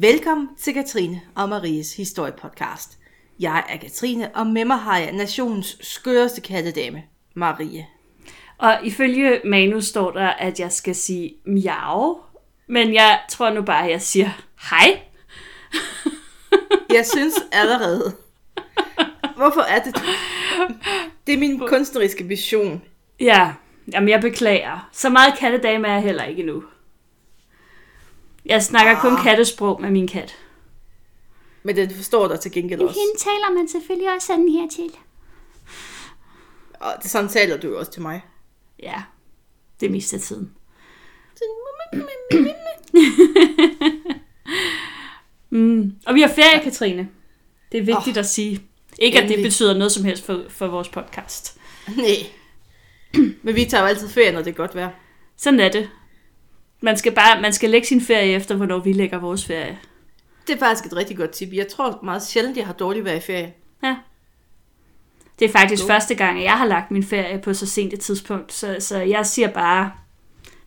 Velkommen til Katrine og Maries historiepodcast. Jeg er Katrine, og med mig har jeg nationens skøreste kattedame, Marie. Og ifølge manus står der, at jeg skal sige miau, men jeg tror nu bare, at jeg siger hej. Jeg synes allerede. Hvorfor er det? Det er min kunstneriske vision. Ja, jamen jeg beklager. Så meget kattedame er jeg heller ikke endnu. Jeg snakker kun kattesprog med min kat. Men den forstår dig til gengæld også. Hende taler man selvfølgelig også sådan her til. Og det sådan taler du jo også til mig. Ja, det meste af tiden. Mm. Og vi har ferie, Katrine. Det er vigtigt oh, at sige. Ikke, at det endelig. betyder noget som helst for, for vores podcast. Nej. Men vi tager jo altid ferie, når det er godt vejr. Sådan er det. Man skal bare man skal lægge sin ferie efter, hvornår vi lægger vores ferie. Det er faktisk et rigtig godt tip. Jeg tror meget sjældent, jeg har dårligt vejr i ferie. Ja. Det er faktisk Jo. første gang, jeg har lagt min ferie på så sent et tidspunkt. Så, så jeg siger bare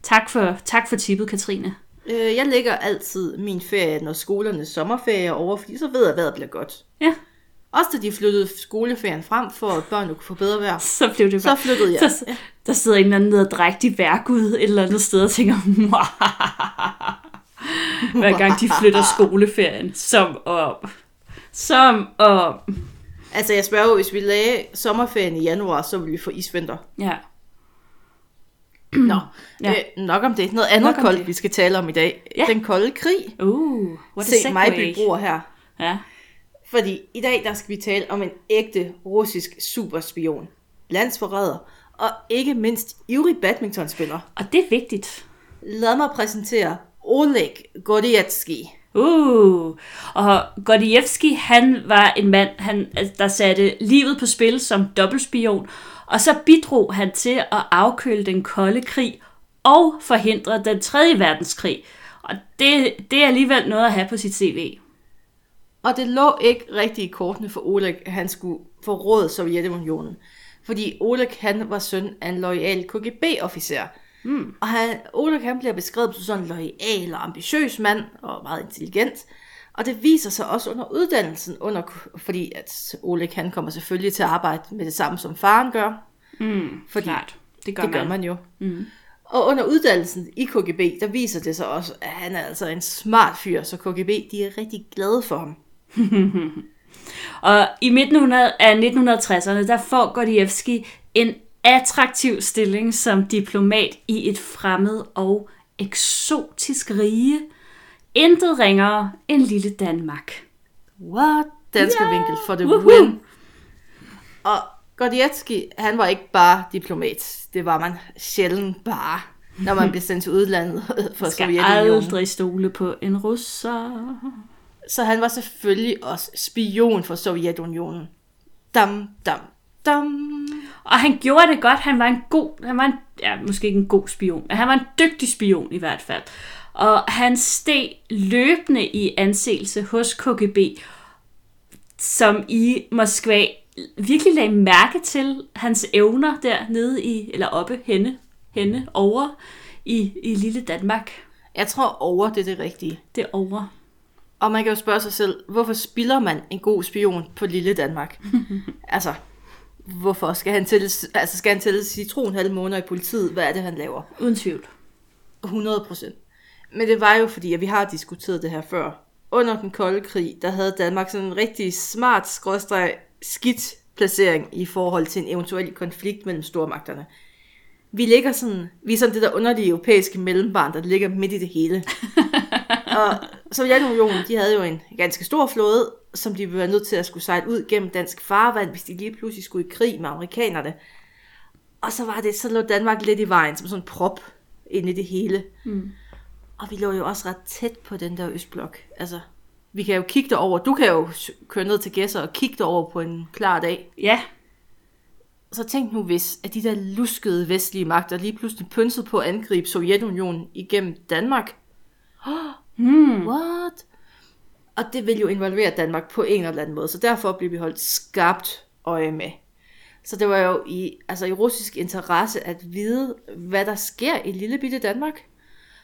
tak for, tak for tippet, Katrine. Øh, Jeg lægger altid min ferie, når skolernes sommerferie er over, fordi så ved jeg, at vejret bliver godt. Ja, Også da de flyttede skoleferien frem, for at børnene kunne få bedre vejr. så blev det Så bare... flyttede jeg. Der, der sidder en eller anden nederdrægtig værgud et eller andet sted og tænker, hver gang de flytter skoleferien. Som om. Som om. Altså, jeg spørger jo, hvis vi lagde sommerferien i januar, så ville vi få isvinter. Ja. Nå, Ja. øh, nok om det. Noget andet Nok koldt, det. vi skal tale om i dag. Ja. Den kolde krig. Uh, what Se mig bror her. Ja. Fordi i dag, der skal vi tale om en ægte russisk superspion. Landsforræder. Og ikke mindst ivrig badmintonspiller. Og det er vigtigt. Lad mig præsentere Oleg Gordievsky. Uh, og Gordievsky, han var en mand, han, der satte livet på spil som dobbeltspion, og så bidrog han til at afkøle den kolde krig og forhindre den tredje verdenskrig. Og det, det er alligevel noget at have på sit CV. Og det lå ikke rigtig i kortene for Oleg, at han skulle forråde Sovjetunionen. Fordi Oleg, han var søn af en lojal KGB-officer. Mm. Og han, Oleg, han bliver beskrevet som sådan en lojal og ambitiøs mand, og meget intelligent. Og det viser sig også under uddannelsen, under, fordi at Oleg, han kommer selvfølgelig til at arbejde med det samme, som faren gør. Mm, Fordi klart. Det gør, det gør man. man jo. Mm. Og under uddannelsen i KGB, der viser det sig også, at han er altså en smart fyr, så KGB, de er rigtig glade for ham. Og i midten af 1960'erne, der får Gordievsky en attraktiv stilling som diplomat i et fremmed og eksotisk rige. Intet ringere end lille Danmark. What? Danske Ja! vinkel for the Woohoo! win. Og Gordievsky, han var ikke bare diplomat. Det var man sjældent bare, når man blev sendt til udlandet for Skal Sovjetunionen. aldrig stole på en russer. Så han var selvfølgelig også spion for Sovjetunionen. Dam, dam, dam. Og han gjorde det godt. Han var en god, han var en, ja, måske ikke en god spion, men han var en dygtig spion i hvert fald. Og han steg løbende i anseelse hos KGB, som i Moskva virkelig lagde mærke til hans evner der nede i, eller oppe, henne, henne, over i, i lille Danmark. Jeg tror over, det er det rigtige. Det over. Og man kan jo spørge sig selv, hvorfor spilder man en god spion på lille Danmark? altså, hvorfor skal han tælle, altså skal han tælle citron halve måneder i politiet? Hvad er det, han laver? Uden tvivl. 100 procent. Men det var jo fordi, at vi har diskuteret det her før. Under den kolde krig, der havde Danmark sådan en rigtig smart, skråstreg, skidt placering i forhold til en eventuel konflikt mellem stormagterne. Vi ligger sådan, vi er sådan det der underlige europæiske mellembarn, der ligger midt i det hele. og Sovjetunionen, de havde jo en ganske stor flåde, som de var nødt til at skulle sejle ud gennem dansk farvand, hvis de lige pludselig skulle i krig med amerikanerne. Og så var det, så lå Danmark lidt i vejen, som sådan en prop ind i det hele. Mm. Og vi lå jo også ret tæt på den der østblok. Altså, vi kan jo kigge derover. Du kan jo køre ned til Gæsser og kigge derover på en klar dag. Ja, Så tænk nu hvis, at de der luskede vestlige magter lige pludselig pynsede på at angribe Sovjetunionen igennem Danmark. Hmm. What? Og det vil jo involvere Danmark på en eller anden måde, så derfor bliver vi holdt skarpt øje med. Så det var jo i, altså i russisk interesse at vide, hvad der sker i lille bitte Danmark.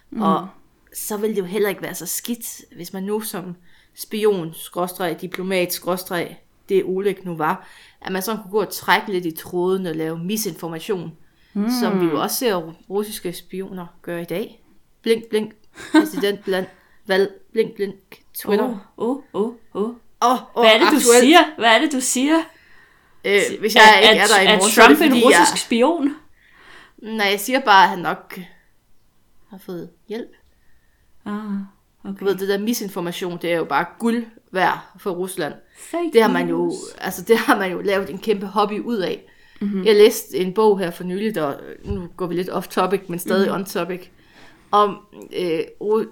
Mm. Og så vil det jo heller ikke være så skidt, hvis man nu som spion, skråstreg, diplomat, skråstreg, det Oleg nu var, at man sådan kunne gå og trække lidt i tråden og lave misinformation, mm. som vi jo også ser russiske spioner gøre i dag. Blink, blink, præsident blandt valg, blink, blink, Twitter. Åh, åh, åh, åh. Oh, oh, Hvad er det, du siger? Hvad er det, du siger? Øh, hvis jeg ikke er der i er morgen, så er det Trump en russisk jeg... spion? Nej, jeg siger bare, at han nok har fået hjælp. Ah, Du okay. ved, det der misinformation, det er jo bare guld værd for Rusland. Fake Det har man jo, altså det har man jo lavet en kæmpe hobby ud af. Mm-hmm. Jeg læste en bog her for nylig, der, nu går vi lidt off topic, men stadig mm-hmm. on topic, om øh,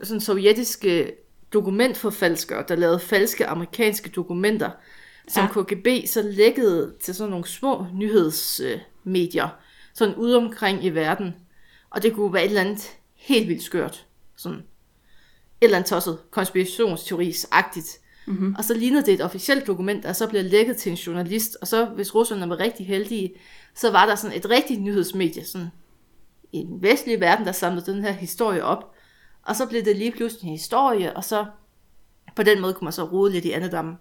sådan sovjetiske dokumentforfalskere, der lavede falske amerikanske dokumenter, som Ja. KGB så lækkede til sådan nogle små nyhedsmedier, sådan ude omkring i verden. Og det kunne være et eller andet helt vildt skørt. Sådan et eller andet tosset, konspirationsteoris-agtigt. Mm-hmm. Og så lignede det et officielt dokument, der så blev lækket til en journalist, og så, hvis russerne var rigtig heldige, så var der sådan et rigtigt nyhedsmedie, sådan i den vestlige verden, der samlede den her historie op. Og så blev det lige pludselig en historie, og så på den måde kunne man så rode lidt i andedammen.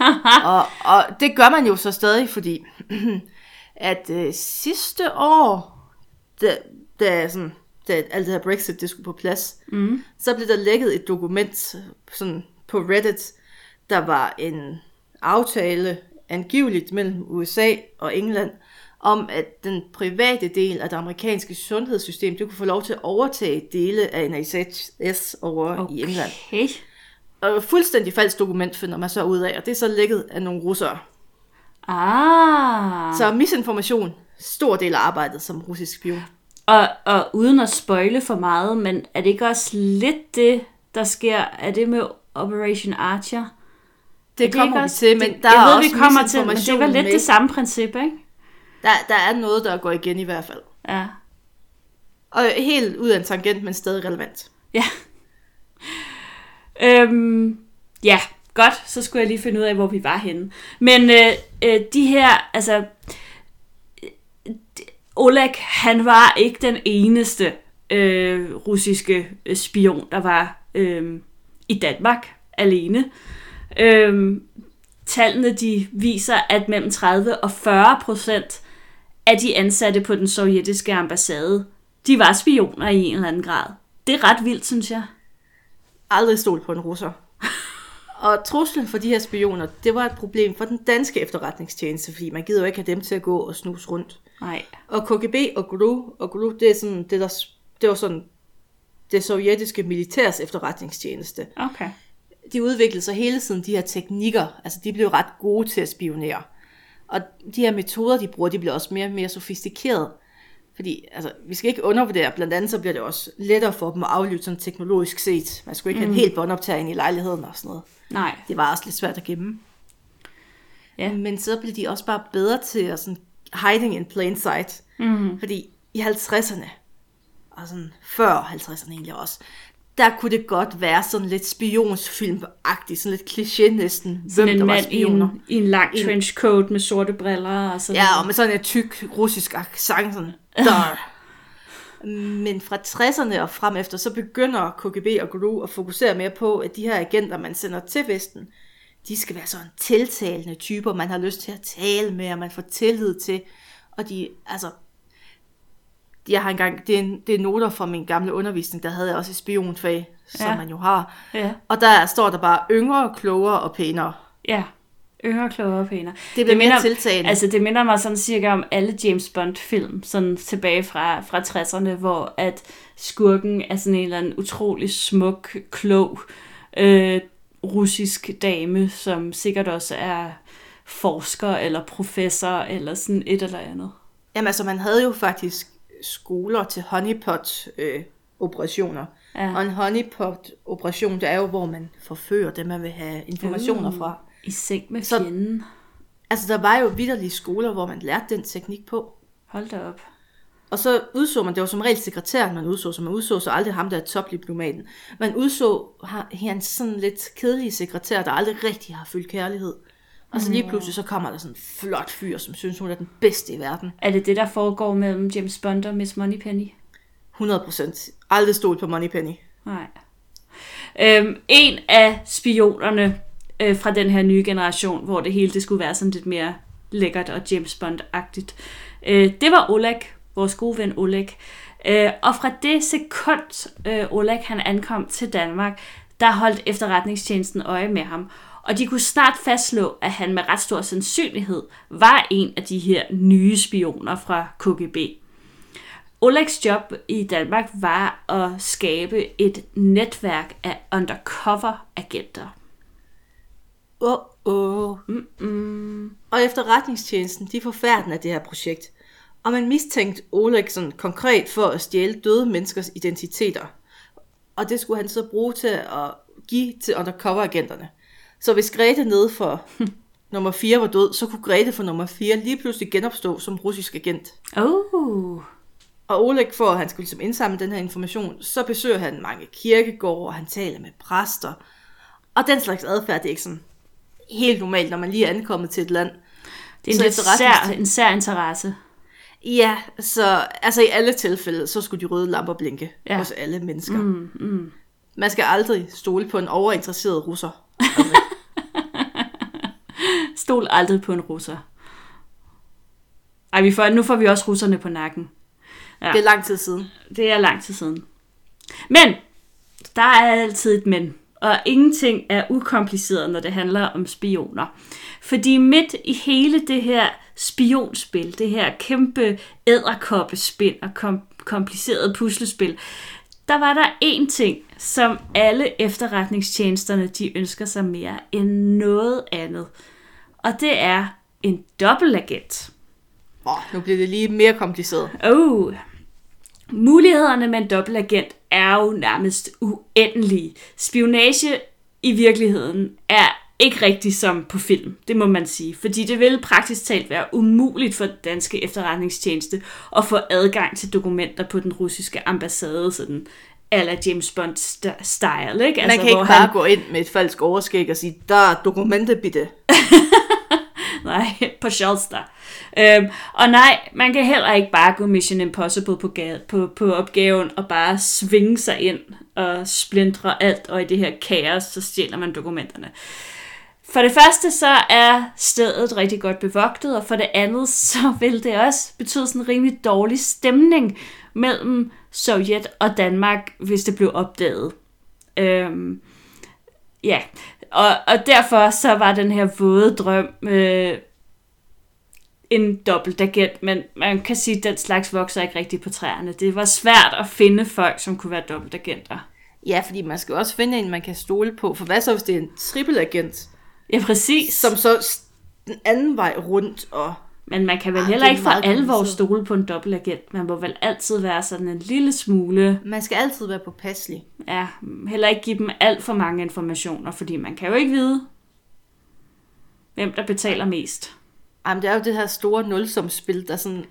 og, og det gør man jo så stadig, fordi at øh, sidste år, da, da, sådan, da alt det her Brexit det skulle på plads, mm. så blev der lækket et dokument sådan på Reddit, der var en aftale angiveligt mellem USA og England, om at den private del af det amerikanske sundhedssystem, det kunne få lov til at overtage dele af NHS over okay. i England. Og fuldstændig falsk dokument finder man så ud af, og det er så lækket af nogle russere. Ah. Så misinformation, stor del af arbejdet som russisk spion. Og, og uden at spoile for meget, men er det ikke også lidt det, der sker? Er det med Operation Archer? Det, det kommer vi også- til, men det, der jeg er ved, også vi kommer til, men det var lidt med. det samme princip, ikke? Der, der er noget, der går igen i hvert fald. Ja. Og helt ud af en tangent, men stadig relevant. Ja. Øhm, ja, godt. Så skulle jeg lige finde ud af, hvor vi var henne. Men øh, øh, de her, altså... øh, Oleg, han var ikke den eneste øh, russiske øh, spion, der var øh, i Danmark alene. Øh, tallene de viser, at mellem 30 og 40 procent af de ansatte på den sovjetiske ambassade, de var spioner i en eller anden grad. Det er ret vildt, synes jeg. Aldrig stol på en russer. Og truslen for de her spioner, det var et problem for den danske efterretningstjeneste, fordi man gider jo ikke have dem til at gå og snuse rundt. Nej. Og KGB og GRU, og GRU, det er sådan, det, der, det var sådan det sovjetiske militærs efterretningstjeneste. Okay. De udviklede sig hele tiden, de her teknikker, altså de blev ret gode til at spionere. Og de her metoder, de bruger, de bliver også mere og mere sofistikerede. Fordi altså, vi skal ikke undervurdere, blandt andet så bliver det også lettere for dem at aflytte sådan teknologisk set. Man skulle ikke mm. have en helt båndoptager ind i lejligheden og sådan noget. Nej. Det var også lidt svært at gemme. Ja. Men så blev de også bare bedre til at sådan hiding in plain sight. Mm. Fordi i 50'erne, og sådan før 50'erne egentlig også, der kunne det godt være sådan lidt spionsfilm-agtigt, sådan lidt kliché næsten, Sådan en mand i en, i en lang trenchcoat med sorte briller og sådan Ja, og med sådan en tyk russisk accent, sådan, der. Men fra 60'erne og frem efter, så begynder KGB og GRU at fokusere mere på, at de her agenter, man sender til Vesten, de skal være sådan tiltalende typer, man har lyst til at tale med, og man får tillid til. Og de, altså, jeg har engang, det er, det er noter fra min gamle undervisning, der havde jeg også et spionfag, som Ja. man jo har. Ja. Og der står der bare yngre, klogere og pænere. Ja. Yngre, klogere og pænere. Det bliver mere tiltalende. Altså, det minder mig sådan cirka om alle James Bond-film, sådan tilbage fra, fra 60'erne, hvor at skurken er sådan en eller anden utrolig smuk, klog, øh, russisk dame, som sikkert også er forsker eller professor eller sådan et eller andet. Jamen altså, man havde jo faktisk skoler til honeypot-operationer. Ja. Og en honeypot-operation, det er jo, hvor man forfører dem, man vil have informationer Uh. fra. I seng med Så- fjenden. Altså, der var jo vidderlige skoler, hvor man lærte den teknik på. Hold da op. Og så udså man, det var som regel sekretæren, man udså, så man udså så aldrig ham, der er topdiplomaten. Man udså ha- hans sådan lidt kedelige sekretær, der aldrig rigtig har følt kærlighed. Og så lige pludselig, så kommer der sådan en flot fyr, som synes, hun er den bedste i verden. Er det det, der foregår mellem James Bond og Miss Moneypenny? 100 procent. Aldrig stået på Moneypenny. Nej. Øhm, en af spionerne øh, fra den her nye generation, hvor det hele det skulle være sådan lidt mere lækkert og James Bond-agtigt, øh, det var Oleg, vores gode ven Oleg. Øh, og fra det sekund, øh, Oleg han ankom til Danmark, der holdt efterretningstjenesten øje med ham. Og de kunne snart fastslå, at han med ret stor sandsynlighed var en af de her nye spioner fra KGB. Olegs job i Danmark var at skabe et netværk af undercover-agenter. Åh, oh, oh. Mm-mm. Og efterretningstjenesten, de er forfærdende af det her projekt. Og man mistænkte Oleg sådan konkret for at stjæle døde menneskers identiteter. Og det skulle han så bruge til at give til undercover-agenterne. Så hvis Grete nede for nummer 4 var død, så kunne Grete for nummer 4 lige pludselig genopstå som russisk agent. Oh. Og Oleg, for at han skulle ligesom indsamle den her information, så besøger han mange kirkegårde, og han taler med præster. Og den slags adfærd, det er ikke sådan helt normalt, når man lige er ankommet til et land. Det er en, lidt sær, en sær interesse. Ja, så altså i alle tilfælde, så skulle de røde lamper blinke ja. hos alle mennesker. Mm, mm. Man skal aldrig stole på en overinteresseret russer. Stol aldrig på en russer. Ej, vi får, nu får vi også russerne på nakken. Ja. Det er lang tid siden. Det er lang tid siden. Men, der er altid et men. Og ingenting er ukompliceret, når det handler om spioner. Fordi midt i hele det her spionspil, det her kæmpe æderkoppespind og kom- kompliceret puslespil, der var der én ting, som alle efterretningstjenesterne de ønsker sig mere end noget andet. Og det er en dobbeltagent. Oh, nu bliver det lige mere kompliceret. Oh, mulighederne med en dobbeltagent er jo nærmest uendelige. Spionage i virkeligheden er ikke rigtig som på film, det må man sige. Fordi det vil praktisk talt være umuligt for den danske efterretningstjeneste at få adgang til dokumenter på den russiske ambassade, sådan eller James Bond style, ikke? Altså, man kan ikke bare han... gå ind med et falsk overskæg og sige, der er dokumenter, bitte. nej, på Scholster. Øhm, og nej, man kan heller ikke bare gå Mission Impossible på, gade, på, på opgaven og bare svinge sig ind og splindre alt, og i det her kaos, så stjæler man dokumenterne. For det første så er stedet rigtig godt bevogtet, og for det andet så vil det også betyde sådan en rimelig dårlig stemning mellem Sovjet og Danmark, hvis det blev opdaget. Øhm, ja, og, og derfor så var den her våde drøm øh, en dobbeltagent, men man kan sige, at den slags vokser ikke rigtig på træerne. Det var svært at finde folk, som kunne være dobbeltagenter. Ja, fordi man skal også finde en, man kan stole på. For hvad så, hvis det er en trippelagent? Ja, præcis. Som så den anden vej rundt og... Men man kan vel ah, heller ikke for alvor stole på en dobbeltagent. Man må vel altid være sådan en lille smule... Man skal altid være påpasselig. Ja, heller ikke give dem alt for mange informationer, fordi man kan jo ikke vide, hvem der betaler mest. Jamen, det er jo det her store nulsumspil, der sådan...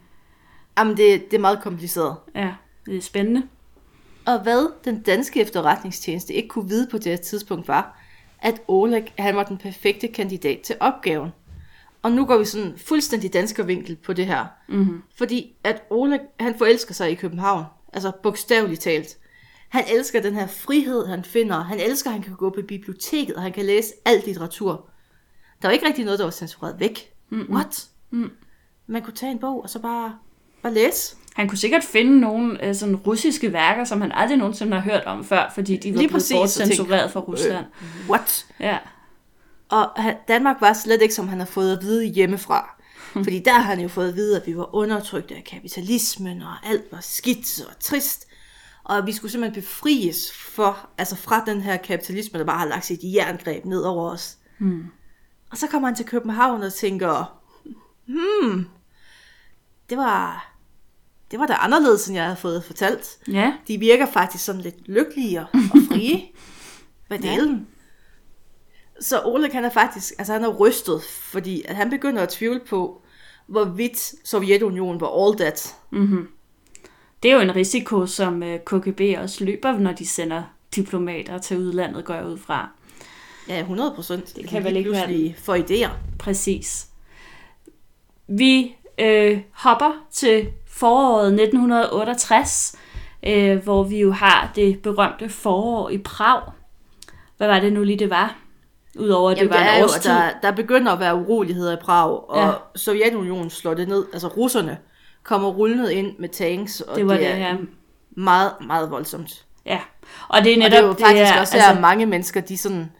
Jamen, det, det er meget kompliceret. Ja, det er spændende. Og hvad den danske efterretningstjeneste ikke kunne vide på det her tidspunkt var, at Oleg han var den perfekte kandidat til opgaven. Og nu går vi sådan fuldstændig danskervinkel på det her. Mm-hmm. Fordi at Oleg, han forelsker sig i København. Altså bogstaveligt talt. Han elsker den her frihed, han finder. Han elsker, at han kan gå på biblioteket, og han kan læse alt litteratur. Der var ikke rigtig noget, der var censureret væk. Mm-hmm. What? Mm. Man kunne tage en bog, og så bare, bare læse. Han kunne sikkert finde nogle øh, sådan russiske værker, som han aldrig nogensinde har hørt om før, fordi de var Lige blevet bortcensureret fra Rusland. Øh, what? Ja. Og Danmark var slet ikke, som han har fået at vide hjemmefra. Fordi der har han jo fået at vide, at vi var undertrykt af kapitalismen, og alt var skidt og trist. Og vi skulle simpelthen befries for, altså fra den her kapitalisme, der bare har lagt sit jerngreb ned over os. Hmm. Og så kommer han til København og tænker, hmm, det var, det var da anderledes, end jeg havde fået fortalt. Ja. De virker faktisk sådan lidt lykkelige og frie. Hvad delen? Ja. Så Oleg han er faktisk, altså han er rystet, fordi at han begynder at tvivle på, hvorvidt Sovjetunionen var all that. Mm-hmm. Det er jo en risiko, som øh, KGB også løber, når de sender diplomater til udlandet, går jeg ud fra. Ja, 100 procent. Det, det kan vel ikke være... for idéer. Præcis. Vi øh, hopper til foråret 1968. øh, hvor vi jo har det berømte forår i Prag. Hvad var det nu lige, det var? Udover at det Jamen, var det er en jo, årstid. at der, der begynder at være uroligheder i Prag, og Ja. Sovjetunionen slår det ned. Altså russerne kommer rullende ind med tanks, og Det var det, det, er ja. meget, meget voldsomt. Ja, og det er Og netop det er jo faktisk også her, altså, at mange mennesker, de sådan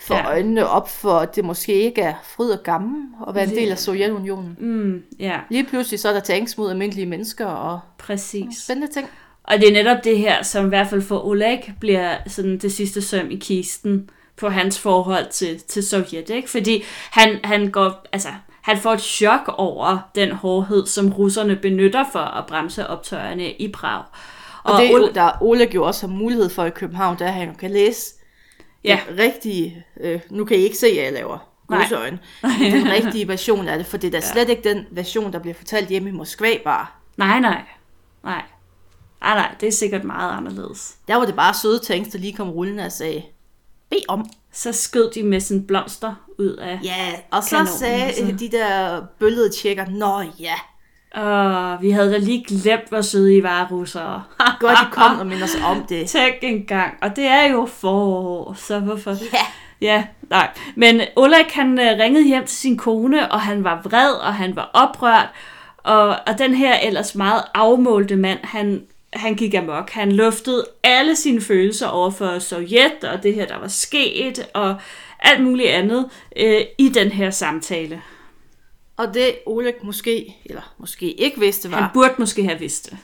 får Ja. øjnene op for, at det måske ikke er fryd og gammel at være en Det- del af Sovjetunionen. mm, ja, Lige pludselig så er der tanks mod almindelige mennesker, og præcis. spændende ting. Og det er netop det her, som i hvert fald for Oleg bliver sådan det sidste søm i kisten på hans forhold til, til Sovjet, ikke? Fordi han, han går, altså, han får et chok over den hårdhed, som russerne benytter for at bremse optøjerne i Prag. Og, og det Ole- der Oleg jo også har mulighed for i København, der han kan læse Ja. rigtige, øh, nu kan I ikke se, at jeg laver Nej. godseøjne, den rigtige version af det, for det er da slet ikke den version, der bliver fortalt hjemme i Moskva bare. Nej, nej, nej. Nej, nej, det er sikkert meget anderledes. Der var det bare søde tanks, der lige kom rullende og sagde, bed om. Så skød de med sådan blomster ud af... Ja, og så Kanonen, sagde altså. øh, de der bøllede tjekker, nå ja, Åh, vi havde da lige glemt, hvor søde I var, russere. godt I kom og minder sig om det. Tænk engang. Og det er jo forår, så hvorfor... Ja, Ja, nej. Men Oleg, han øh, ringede hjem til sin kone, og han var vred, og han var oprørt. Og, og den her ellers meget afmålte mand, han, han gik amok. Han luftede alle sine følelser over for Sovjet, og det her, der var sket, og alt muligt andet øh, i den her samtale. og det Oleg måske, eller måske ikke vidste, var, Han burde måske have vidst det.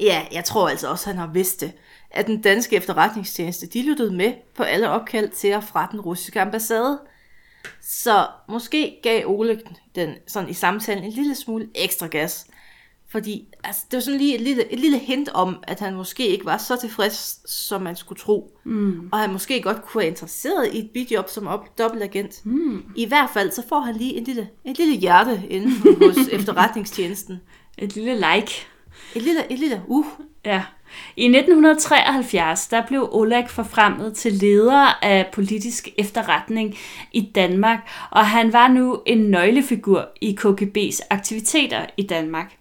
Ja, jeg tror altså også, han har vidst det, at den danske efterretningstjeneste, de lyttede med på alle opkald til og fra den russiske ambassade. Så måske gav Oleg den sådan i samtalen en lille smule ekstra gas. Fordi altså, det var sådan lige et lille, et lille hint om, at han måske ikke var så tilfreds, som man skulle tro. Mm. Og han måske godt kunne være interesseret i et bidjob som op, dobbeltagent. Mm. I hvert fald så får han lige en lille, et lille hjerte inde hos efterretningstjenesten. Et lille like. Et lille, et lille uh. Ja. I 1973 der blev Oleg forfremmet til leder af politisk efterretning i Danmark, og han var nu en nøglefigur i KGB's aktiviteter i Danmark.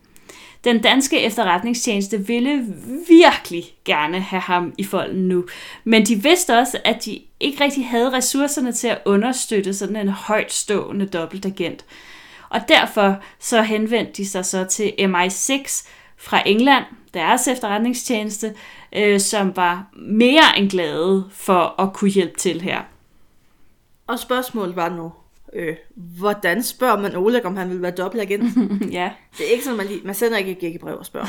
Den danske efterretningstjeneste ville virkelig gerne have ham i folden nu, men de vidste også, at de ikke rigtig havde ressourcerne til at understøtte sådan en højtstående dobbeltagent. Og derfor så henvendte de sig så til MI6 fra England, deres efterretningstjeneste, øh, som var mere end glade for at kunne hjælpe til her. Og spørgsmålet var nu, øh, hvordan spørger man Oleg, om han vil være dobbeltagent? ja. det er ikke sådan, man, lige, man sender ikke et gækkebrev og spørger.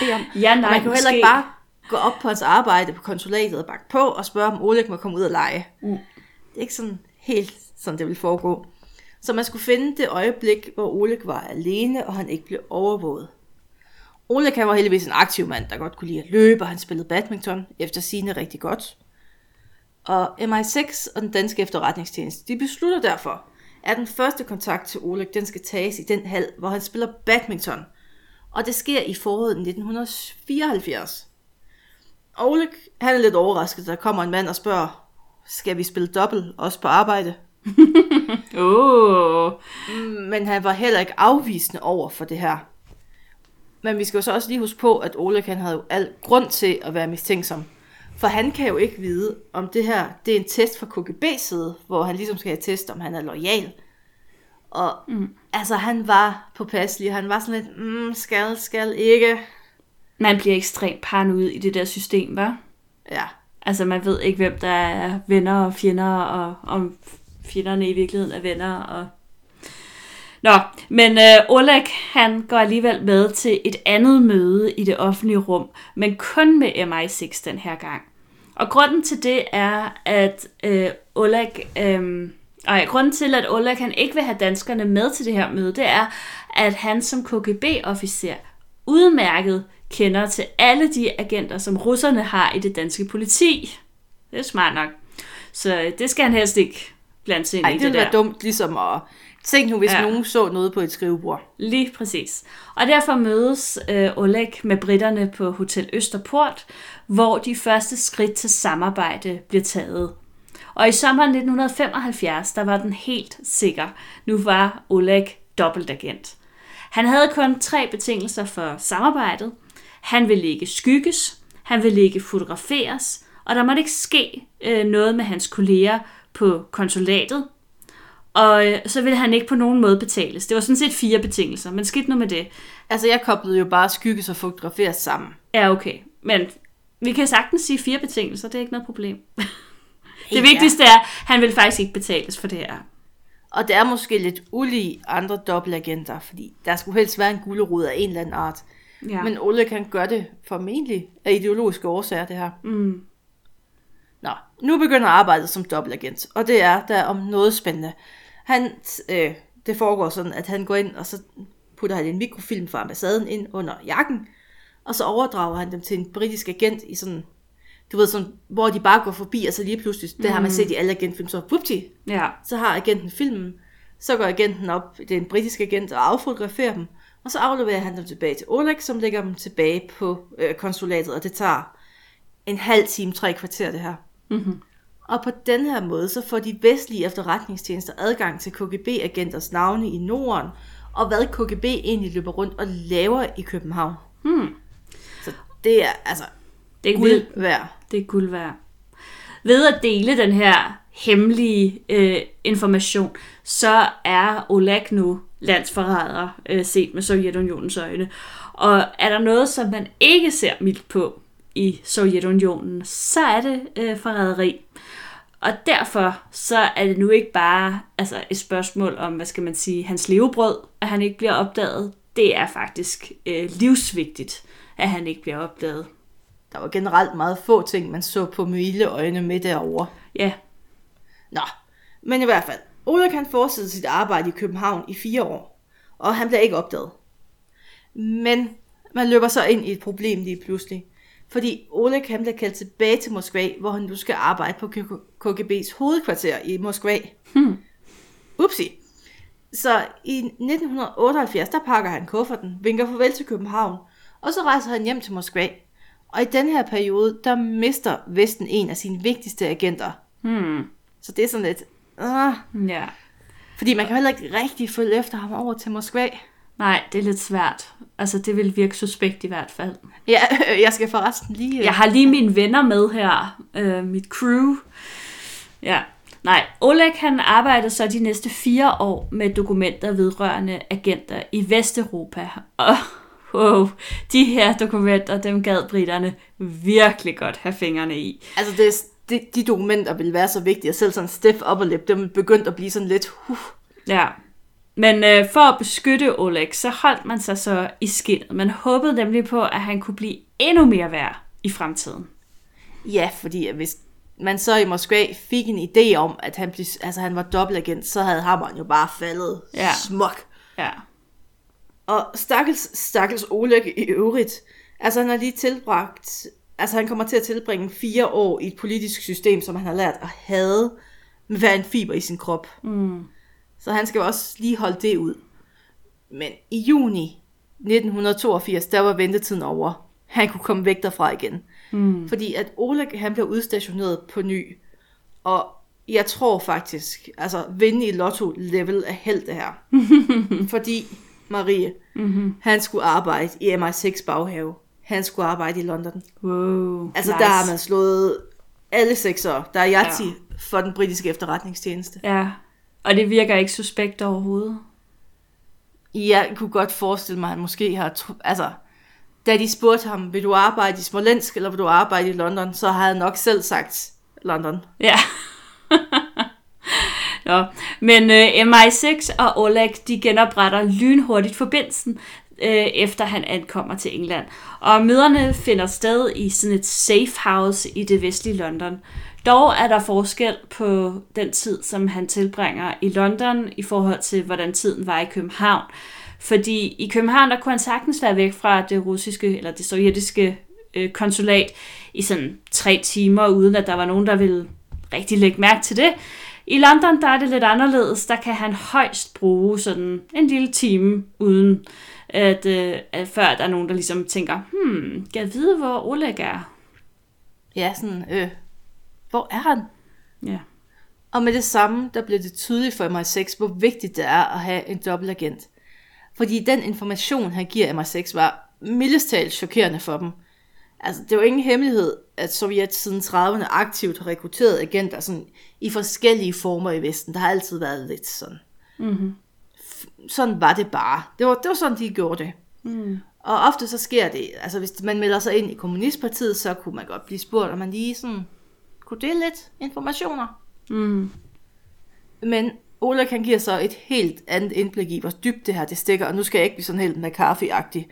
Bed om. Ja, Og nej, man kan jo heller ikke bare gå op på hans arbejde på konsulatet og bakke på og spørge, om Oleg må komme ud og lege. Mm. Det er ikke sådan helt sådan, det vil foregå. Så man skulle finde det øjeblik, hvor Oleg var alene, og han ikke blev overvåget. Oleg var heldigvis en aktiv mand, der godt kunne lide at løbe, og han spillede badminton, efter sine rigtig godt. Og MI6 og den danske efterretningstjeneste, de beslutter derfor, at den første kontakt til Oleg, den skal tages i den hal, hvor han spiller badminton. Og det sker i foråret 1974. Oleg, han er lidt overrasket, der kommer en mand og spørger, skal vi spille dobbelt, også på arbejde? Åh, Men han var heller ikke afvisende over for det her. Men vi skal jo så også lige huske på, at Oleg han havde jo al grund til at være mistænksom. For han kan jo ikke vide, om det her det er en test fra KGB's side, hvor han ligesom skal have test, om han er lojal. Og mm. altså, han var påpasselig, og han var sådan lidt, mm, skal, skal ikke. man bliver ekstremt paranoid i det der system, var? Ja, Altså, man ved ikke, hvem der er venner og fjender, og om fjenderne i virkeligheden er venner. Og... Nå, men øh, Oleg, han går alligevel med til et andet møde i det offentlige rum, men kun med MI6 den her gang. Og grunden til det er, at øh, Oleg... Øh, og grunden til, at Oleg han ikke vil have danskerne med til det her møde, det er, at han som KGB-officer udmærket kender til alle de agenter, som russerne har i det danske politi. Det er smart nok. Så øh, det skal han helst ikke blande sig ind Ej, i det det, der. være dumt ligesom at... Tænk nu, hvis Ja. nogen så noget på et skrivebord. Lige præcis. Og derfor mødes øh, Oleg med britterne på Hotel Østerport, hvor de første skridt til samarbejde bliver taget. Og i sommeren 1975, der var den helt sikker. Nu var Oleg dobbeltagent. Han havde kun tre betingelser for samarbejdet. Han vil ikke skygges, han vil ikke fotograferes, og der måtte ikke ske øh, noget med hans kolleger på konsulatet. Og øh, så ville han ikke på nogen måde betales. Det var sådan set fire betingelser, men skidt nu med det. Altså, jeg koblede jo bare skygges og fotograferes sammen. Ja, okay. Men vi kan sagtens sige fire betingelser, det er ikke noget problem. det Ja. vigtigste er, at han vil faktisk ikke betales for det her. Og det er måske lidt ulige andre dobbeltagenter, fordi der skulle helst være en gulderod af en eller anden art. Ja. Men Olle kan gøre det formentlig af ideologiske årsager, det her. Mm. Nå, nu begynder arbejdet som dobbeltagent, og det er der om noget spændende. Han, øh, det foregår sådan, at han går ind, og så putter han en mikrofilm fra ambassaden ind under jakken, og så overdrager han dem til en britisk agent i sådan, du ved, sådan, hvor de bare går forbi, og så lige pludselig, det har man set i alle agentfilm, så whoopty, Ja. så har agenten filmen, så går agenten op, det er en britisk agent, og affotograferer dem, og så afleverer han dem tilbage til Oleg, som lægger dem tilbage på øh, konsulatet, og det tager en halv time, tre kvarter det her. Mm-hmm. Og på den her måde, så får de vestlige efterretningstjenester adgang til KGB-agenters navne i Norden, og hvad KGB egentlig løber rundt og laver i København. Hmm. Så det er altså Det er guld vildt. værd. Det er guld værd. Ved at dele den her hemmelige øh, information, så er Oleg nu landsforræder øh, set med Sovjetunionens øjne. Og er der noget, som man ikke ser mildt på i Sovjetunionen, så er det øh, forræderi. Og derfor så er det nu ikke bare altså et spørgsmål om, hvad skal man sige, hans levebrød, at han ikke bliver opdaget. Det er faktisk øh, livsvigtigt, at han ikke bliver opdaget. Der var generelt meget få ting, man så på milde øjne med derovre. Ja, Nå, men i hvert fald. Oleg kan fortsætte sit arbejde i København i fire år, og han bliver ikke opdaget. Men man løber så ind i et problem lige pludselig. Fordi Oleg han bliver kaldt tilbage til Moskva, hvor han nu skal arbejde på KGB's hovedkvarter i Moskva. Hmm. Upsi. Så i 1978, der pakker han kufferten, vinker farvel til København, og så rejser han hjem til Moskva. Og i den her periode, der mister Vesten en af sine vigtigste agenter. Hmm. Så det er sådan lidt... Uh, Ja. fordi man kan heller ikke rigtig følge efter ham over til Moskva. Nej, det er lidt svært. Altså, det vil virke suspekt i hvert fald. Ja, jeg skal forresten lige... øh, Jeg har lige mine venner med her. Øh, mit crew. Ja. Nej, Oleg han arbejdede så de næste fire år med dokumenter vedrørende agenter i Vesteuropa. Og wow, de her dokumenter, dem gad britterne virkelig godt have fingrene i. Altså, det, det, de dokumenter ville være så vigtige, og selv sådan stiff upper lip, dem begyndte at blive sådan lidt... Uh, Ja. Men øh, for at beskytte Oleg, så holdt man sig så i skinnet. Man håbede nemlig på, at han kunne blive endnu mere værd i fremtiden. ja, fordi hvis man så i Moskva fik en idé om, at han, blev, altså, han var dobbeltagent, så havde hammeren jo bare faldet Ja. smuk. Ja. Og stakkels, stakkels Oleg i øvrigt, altså han har lige tilbragt, altså han kommer til at tilbringe fire år i et politisk system, som han har lært at hade med hver en fiber i sin krop. Mm. Så han skal også lige holde det ud. Men i juni 1982, der var ventetiden over. Han kunne komme væk derfra igen. Mm. Fordi at Oleg, han blev udstationeret på ny. Og jeg tror faktisk, altså vinde i lotto level af held det her. Fordi Marie, Mm-hmm. han skulle arbejde i MI6 baghave. Han skulle arbejde i London. Wow. Altså nice. der har man slået alle sekser. Der er Yahtzee ja. for den britiske efterretningstjeneste. Ja. Og det virker ikke suspekt overhovedet. Jeg kunne godt forestille mig, at han måske har... Altså, da de spurgte ham, vil du arbejde i Smolensk, eller vil du arbejde i London, så havde han nok selv sagt London. Ja. Nå. Men øh, MI6 og Oleg, de genopretter lynhurtigt forbindelsen, øh, efter han ankommer til England. Og møderne finder sted i sådan et safe house i det vestlige London. Dog er der forskel på den tid, som han tilbringer i London, i forhold til, hvordan tiden var i København. Fordi i København, der kunne han sagtens være væk fra det russiske, eller det sovjetiske øh, konsulat i sådan tre timer, uden at der var nogen, der ville rigtig lægge mærke til det. I London, der er det lidt anderledes. Der kan han højst bruge sådan en lille time, uden at, øh, at før der er nogen, der ligesom tænker, hmm, kan jeg vide, hvor Oleg er? Ja, sådan, øh, hvor er han? Ja. Og med det samme, der bliver det tydeligt for MI6, hvor vigtigt det er at have en dobbeltagent. Fordi den information, han giver MI6, var mildest talt chokerende for dem. Altså, det var ingen hemmelighed, at Sovjet siden 30'erne aktivt har rekrutteret agenter sådan, i forskellige former i Vesten. Der har altid været lidt sådan. Mm-hmm. Sådan var det bare. Det var, det var sådan, de gjorde det. Mm. Og ofte så sker det, altså hvis man melder sig ind i Kommunistpartiet, så kunne man godt blive spurgt, om man lige sådan kunne dele lidt informationer. Mm. Men Ola kan give så et helt andet indblik i, hvor dybt det her det stikker, og nu skal jeg ikke blive sådan helt McCarthy-agtig.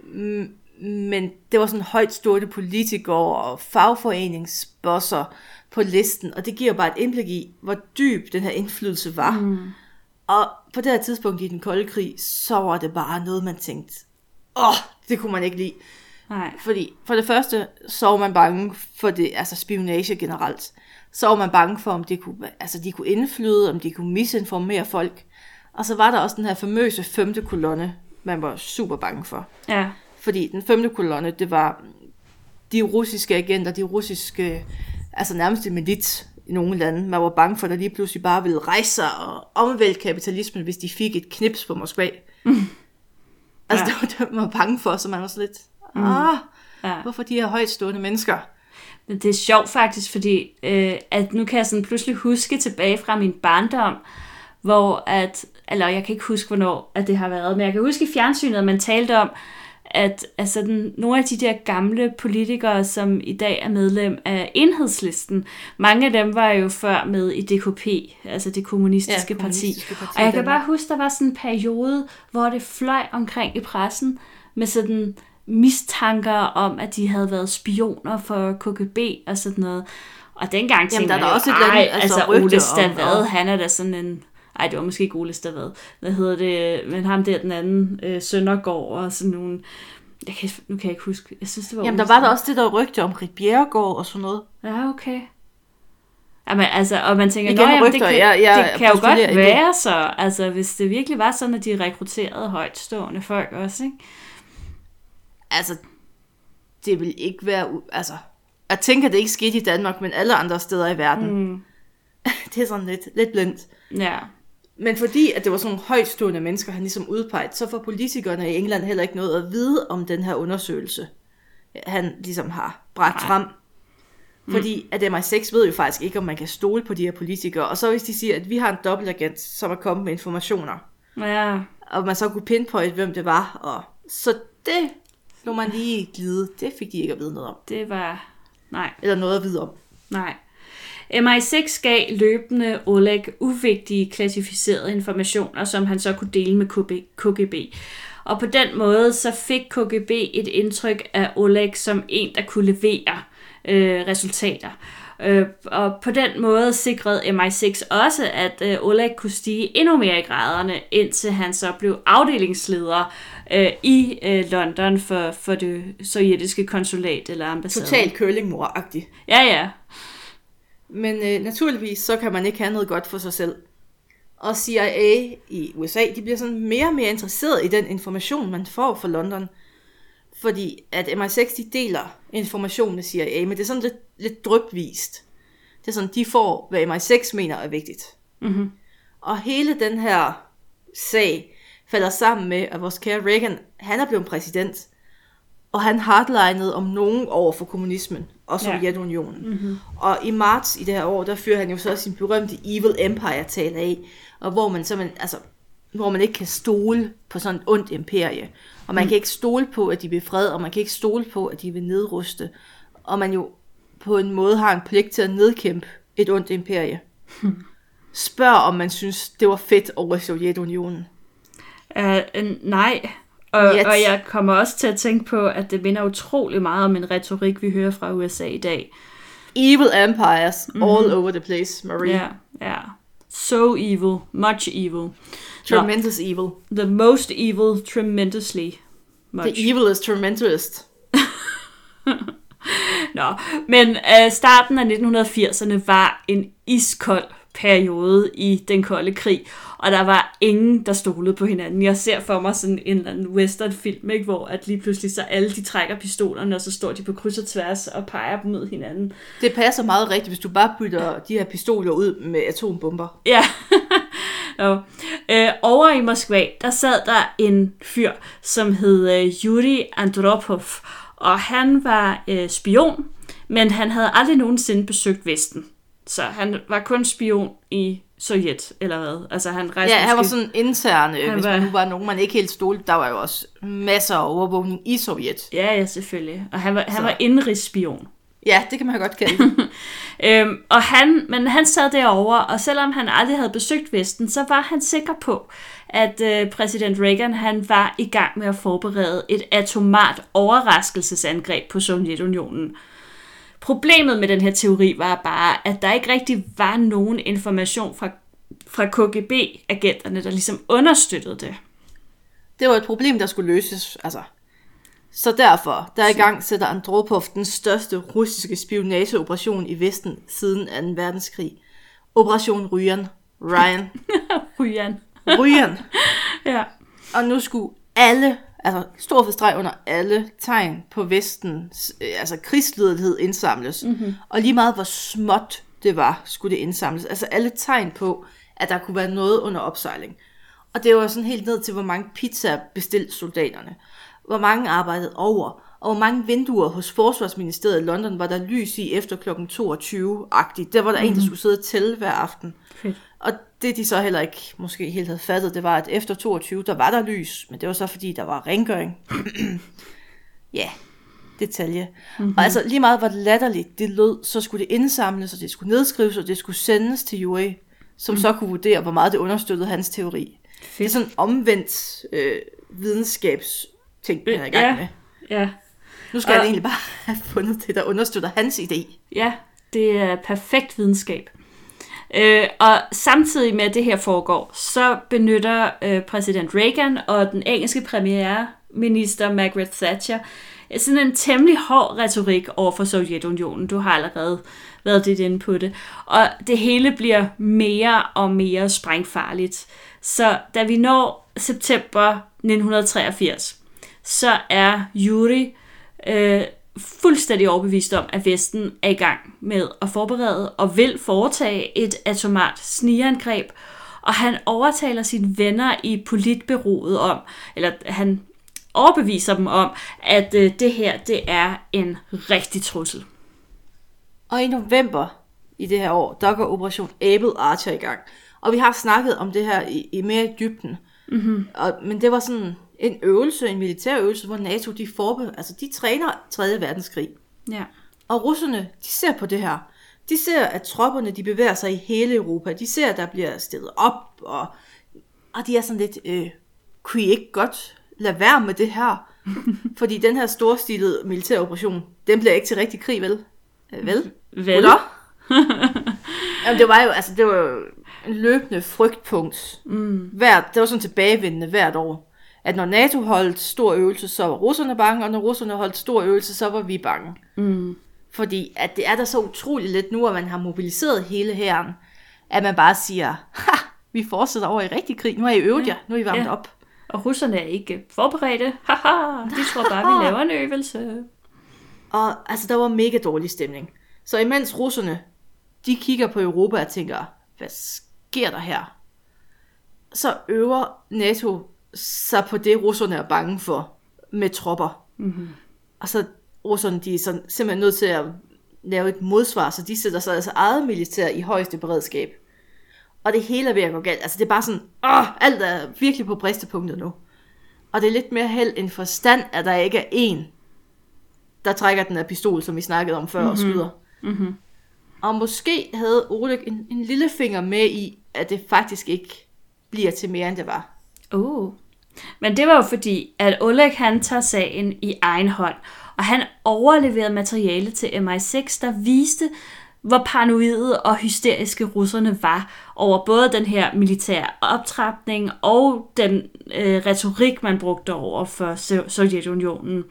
Mm, Men det var sådan højt stående politikere og fagforeningsbosser på listen, og det giver bare et indblik i, hvor dyb den her indflydelse var. Mm. Og på det her tidspunkt i den kolde krig, så var det bare noget, man tænkte, åh, oh, det kunne man ikke lide. Nej. Fordi for det første, så var man bange for det, altså spionage generelt. Så var man bange for, om det kunne, altså de kunne indflyde, om de kunne misinformere folk. Og så var der også den her famøse femte kolonne, man var super bange for. Ja. Fordi den femte kolonne, det var de russiske agenter, de russiske, altså nærmest en milit i nogle lande. Man var bange for, at der lige pludselig bare ville rejse sig og omvælte kapitalismen, hvis de fik et knips på Moskva. Mm. Altså, Ja. det var det, man var bange for, så man var så lidt, ah, Ja. hvorfor de her højtstående mennesker? Men det er sjovt faktisk, fordi øh, at nu kan jeg sådan pludselig huske tilbage fra min barndom, hvor at, eller jeg kan ikke huske, hvornår at det har været, men jeg kan huske i fjernsynet, at man talte om, at altså, den, nogle af de der gamle politikere, som i dag er medlem af enhedslisten, mange af dem var jo før med i DKP, altså det kommunistiske, Ja, parti. kommunistiske parti Og jeg kan bare huske, der var sådan en periode, hvor det fløj omkring i pressen med sådan mistanker om, at de havde været spioner for KGB og sådan noget. Og dengang tænkte der er jo, også et ej, altså, altså Ole Stavad, om- han er da sådan en... Ej, det var måske ikke Ole Stavad. Hvad hedder det? Men ham der, den anden, øh, Søndergaard og sådan nogle... Jeg kan, nu kan jeg ikke huske. Jeg synes, det var Jamen, Ole der var der også det der rygte om Rit Bjerregaard og sådan noget. Ja, okay. Jamen, altså, og man tænker, Igen jamen, det kan, jeg- jeg det kan jo godt være så, altså, hvis det virkelig var sådan, at de rekrutterede højtstående folk også, ikke? Altså, det vil ikke være... Altså, jeg tænker, det ikke skete i Danmark, men alle andre steder i verden. Mm. det er sådan lidt, lidt blindt. Ja. Men fordi, at det var sådan nogle højtstående mennesker, han ligesom udpeget, så får politikerne i England heller ikke noget at vide om den her undersøgelse, han ligesom har bragt Nej. frem. Fordi at MI6 ved jo faktisk ikke, om man kan stole på de her politikere. Og så hvis de siger, at vi har en dobbeltagent, som er kommet med informationer, Ja, og man så kunne pinpoint, hvem det var, og så det lå man lige glide. Det fik de ikke at vide noget om. det var... Nej, Eller noget at vide om. nej. MI6 gav løbende Oleg uvigtige klassificerede informationer, som han så kunne dele med KGB. Og på den måde så fik KGB et indtryk af Oleg som en, der kunne levere øh, resultater. Øh, og på den måde sikrede MI6 også, at øh, Oleg kunne stige endnu mere i graderne, indtil han så blev afdelingsleder øh, i øh, London for, for det sovjetiske konsulat eller ambassade. Totalt curlingmor-agtig. Ja, ja. Men øh, naturligvis, så kan man ikke have noget godt for sig selv. Og CIA i USA, de bliver sådan mere og mere interesseret i den information, man får fra London. Fordi at MI6, de deler information med CIA, men det er sådan lidt, lidt drøbvist. Det er sådan, de får, hvad MI6 mener er vigtigt. Mm-hmm. Og hele den her sag falder sammen med, at vores kære Reagan, han er blevet præsident. Og han hardlinede om nogen over for kommunismen og Ja. Sovjetunionen. Mm-hmm. Og i marts i det her år, der fører han jo så sin berømte Evil Empire-tale af, og hvor man simpelthen, altså, hvor man ikke kan stole på sådan et ondt imperie. Og man mm. kan ikke stole på, at de vil fred, og man kan ikke stole på, at de vil nedruste. Og man jo på en måde har en pligt til at nedkæmpe et ondt imperie. Spørg, om man synes, det var fedt over Sovjetunionen. Uh, nej. Og, Yes. og jeg kommer også til at tænke på, at det minder utrolig meget om en retorik, vi hører fra USA i dag. Evil empires mm-hmm. all over the place, Marie. Ja, ja. So evil, much evil. Tremendous evil. The most evil, tremendously much. The evil is tremendous. Nå, men uh, starten af 1980'erne var en iskold periode i den kolde krig, og der var ingen, der stolede på hinanden. Jeg ser for mig sådan en eller anden westernfilm, ikke, hvor at lige pludselig så alle de trækker pistolerne, og så står de på kryds og tværs og peger dem mod hinanden. Det passer meget rigtigt, hvis du bare bytter de her pistoler ud med atombomber. Ja, Og, øh, over i Moskva, der sad der en fyr, som hed øh, Yuri Andropov, og han var øh, spion, men han havde aldrig nogensinde besøgt Vesten. Så han var kun spion i Sovjet, eller hvad? Altså han rejste Ja, han var sådan intern, øh, Han hvis var- man nu var nogen, man ikke helt stolte. Der var jo også masser af overvågning i Sovjet. Ja, ja, selvfølgelig. Og han var, han Så. var indrigsspion. Ja, det kan man godt kalde. Øhm, og han, men han sad derovre, og selvom han aldrig havde besøgt Vesten, så var han sikker på, at øh, præsident Reagan han var i gang med at forberede et atomart overraskelsesangreb på Sovjetunionen. Problemet med den her teori var bare, at der ikke rigtig var nogen information fra, fra KGB-agenterne, der ligesom understøttede det. Det var et problem, der skulle løses. Altså. Så derfor, der er i gang sætter Andropov den største russiske spionageoperation i Vesten siden 2. verdenskrig. Operation Ryan. Ryan. Ryan. Ryan. Ja. Og nu skulle alle, altså stor forstreg under alle tegn på Vestens, øh, altså krigsledighed indsamles. Mm-hmm. Og lige meget hvor småt det var, skulle det indsamles. Altså alle tegn på, at der kunne være noget under opsejling. Og det var sådan helt ned til, hvor mange pizzaer bestilte soldaterne. Hvor mange arbejdede over. Og hvor mange vinduer hos Forsvarsministeriet i London var der lys i efter kl. 22-agtigt. Der var der mm-hmm. en, der skulle sidde og tælle hver aften. Fedt. Og det de så heller ikke måske helt havde fattet, det var, at efter 22, der var der lys, men det var så fordi, der var rengøring. ja, detalje. Mm-hmm. Og altså lige meget hvor latterligt det lød, så skulle det indsamles, og det skulle nedskrives, og det skulle sendes til Yuri, som mm. så kunne vurdere, hvor meget det understøttede hans teori. Det er sådan en omvendt øh, videnskabsting, han er i gang Ja. med. Ja. Nu skal Og- han egentlig bare have fundet det, der understøtter hans idé. Ja, det er perfekt videnskab. Øh, og samtidig med at det her foregår, så benytter øh, præsident Reagan og den engelske premierminister Margaret Thatcher øh, sådan en temmelig hård retorik over for Sovjetunionen. Du har allerede været lidt inde på det. Og det hele bliver mere og mere sprængfarligt. Så da vi når september 1983, så er Yuri øh, fuldstændig overbevist om, at Vesten er i gang med at forberede og vil foretage et atomart snigeangreb, og han overtaler sine venner i politbyrået om, eller han overbeviser dem om, at øh, det her, det er en rigtig trussel. Og i november i det her år, der går Operation Able Archer i gang. Og vi har snakket om det her i, i mere i dybden. Mm-hmm. Og, men det var sådan en øvelse, en militær øvelse, hvor NATO de, forbe, altså de træner 3. verdenskrig. Ja. Og russerne, de ser på det her. De ser, at tropperne de bevæger sig i hele Europa. De ser, at der bliver stillet op, og, og de er sådan lidt, øh, kunne I ikke godt lade være med det her? Fordi den her storstilede militæroperation, den bliver ikke til rigtig krig, vel? Øh, vel? Vel? Jamen, det var jo, altså, det var jo en løbende frygtpunkt. Mm. Hvert, det var sådan tilbagevendende hvert år. At når NATO holdt stor øvelse, så var russerne bange, og når russerne holdt stor øvelse, så var vi bange. Mm. Fordi at det er der så utroligt lidt nu, at man har mobiliseret hele hæren, at man bare siger, ha, vi fortsætter over i rigtig krig, nu har I øvet jer, nu er I varmet Ja. op. Og russerne er ikke forberedte. Haha, de tror bare, vi laver en øvelse. Og altså, der var mega dårlig stemning. Så imens russerne, de kigger på Europa og tænker, hvad sker der her? Så øver NATO sig på det, russerne er bange for, med tropper. Mm-hmm. Og så russerne, de er sådan, simpelthen nødt til at lave et modsvar, så de sætter sig altså eget militær i højeste beredskab. Og det hele er ved at gå galt. Altså det er bare sådan, åh, alt er virkelig på bristepunktet nu. Og det er lidt mere held end forstand, at der ikke er en, der trækker den her pistol, som vi snakkede om før, mm-hmm. og skyder. Mm-hmm. Og måske havde Oleg en, en lille finger med i, at det faktisk ikke bliver til mere, end det var. Uh. Men det var jo fordi, at Oleg han tager sagen i egen hånd, og han overleverede materiale til MI6, der viste, hvor paranoide og hysteriske russerne var over både den her militære optrapning og den øh, retorik, man brugte over for So- Sovjetunionen. Øh,